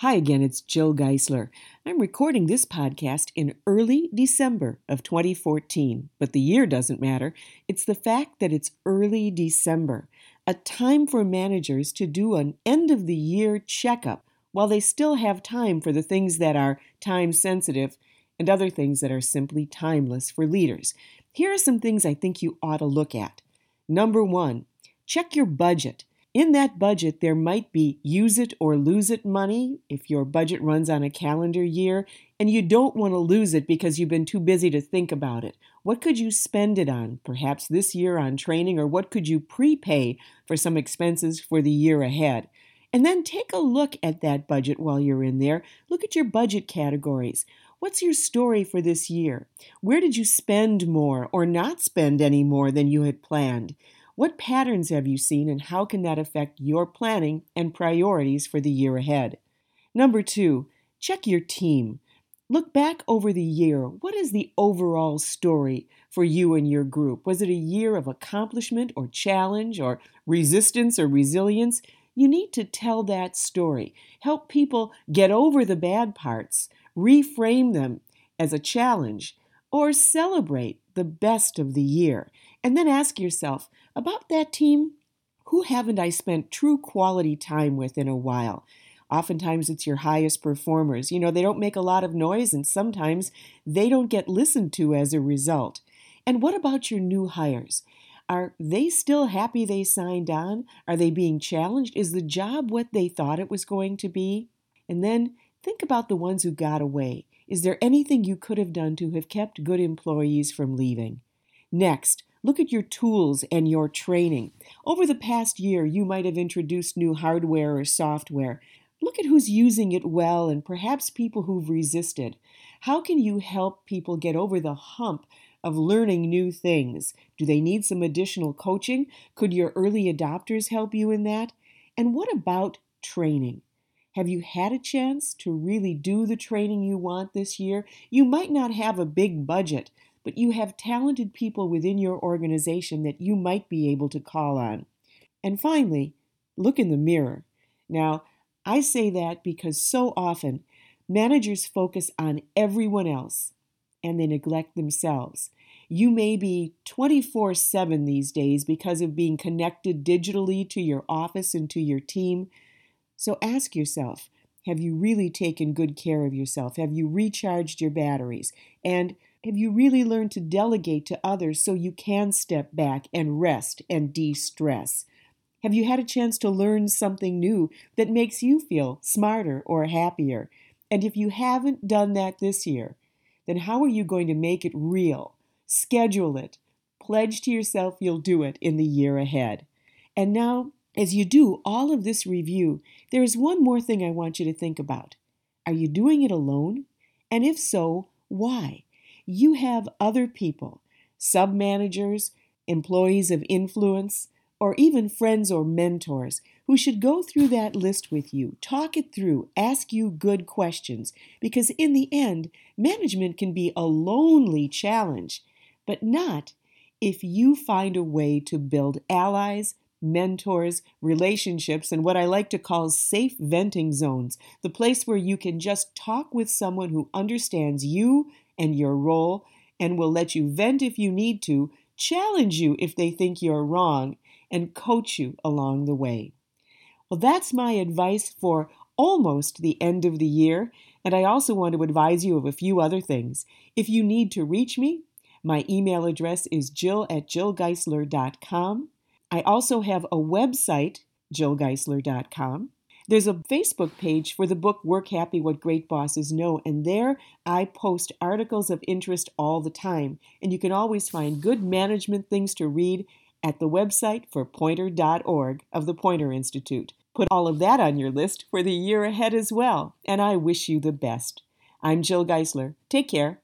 Hi again, it's Jill Geisler. I'm recording this podcast in early December of 2014, but the year doesn't matter. It's the fact that it's early December, a time for managers to do an end of the year checkup while they still have time for the things that are time sensitive and other things that are simply timeless for leaders. Here are some things I think you ought to look at. Number one, check your budget. In that budget, there might be use it or lose it money if your budget runs on a calendar year and you don't want to lose it because you've been too busy to think about it. What could you spend it on? Perhaps this year on training, or what could you prepay for some expenses for the year ahead? And then take a look at that budget while you're in there. Look at your budget categories. What's your story for this year? Where did you spend more or not spend any more than you had planned? What patterns have you seen and how can that affect your planning and priorities for the year ahead? Number two, check your team. Look back over the year. What is the overall story for you and your group? Was it a year of accomplishment or challenge or resistance or resilience? You need to tell that story. Help people get over the bad parts, reframe them as a challenge, or celebrate the best of the year. And then ask yourself about that team who haven't I spent true quality time with in a while? Oftentimes it's your highest performers. You know, they don't make a lot of noise and sometimes they don't get listened to as a result. And what about your new hires? Are they still happy they signed on? Are they being challenged? Is the job what they thought it was going to be? And then think about the ones who got away. Is there anything you could have done to have kept good employees from leaving? Next, look at your tools and your training. Over the past year, you might have introduced new hardware or software. Look at who's using it well and perhaps people who've resisted. How can you help people get over the hump of learning new things? Do they need some additional coaching? Could your early adopters help you in that? And what about training? Have you had a chance to really do the training you want this year? You might not have a big budget, but you have talented people within your organization that you might be able to call on. And finally, look in the mirror. Now, I say that because so often managers focus on everyone else and they neglect themselves. You may be 24 7 these days because of being connected digitally to your office and to your team. So ask yourself have you really taken good care of yourself? Have you recharged your batteries? And have you really learned to delegate to others so you can step back and rest and de stress? Have you had a chance to learn something new that makes you feel smarter or happier? And if you haven't done that this year, then how are you going to make it real? Schedule it. Pledge to yourself you'll do it in the year ahead. And now, as you do all of this review, there is one more thing I want you to think about. Are you doing it alone? And if so, why? You have other people, sub managers, employees of influence, or even friends or mentors who should go through that list with you, talk it through, ask you good questions, because in the end, management can be a lonely challenge, but not if you find a way to build allies, mentors, relationships, and what I like to call safe venting zones, the place where you can just talk with someone who understands you and your role and will let you vent if you need to, challenge you if they think you're wrong, and coach you along the way. Well, that's my advice for almost the end of the year, and I also want to advise you of a few other things. If you need to reach me, my email address is jill at jillgeisler.com. I also have a website, jillgeisler.com. There's a Facebook page for the book Work Happy What Great Bosses Know, and there I post articles of interest all the time. And you can always find good management things to read at the website for poynter.org of the Poynter Institute. Put all of that on your list for the year ahead as well, and I wish you the best. I'm Jill Geisler. Take care.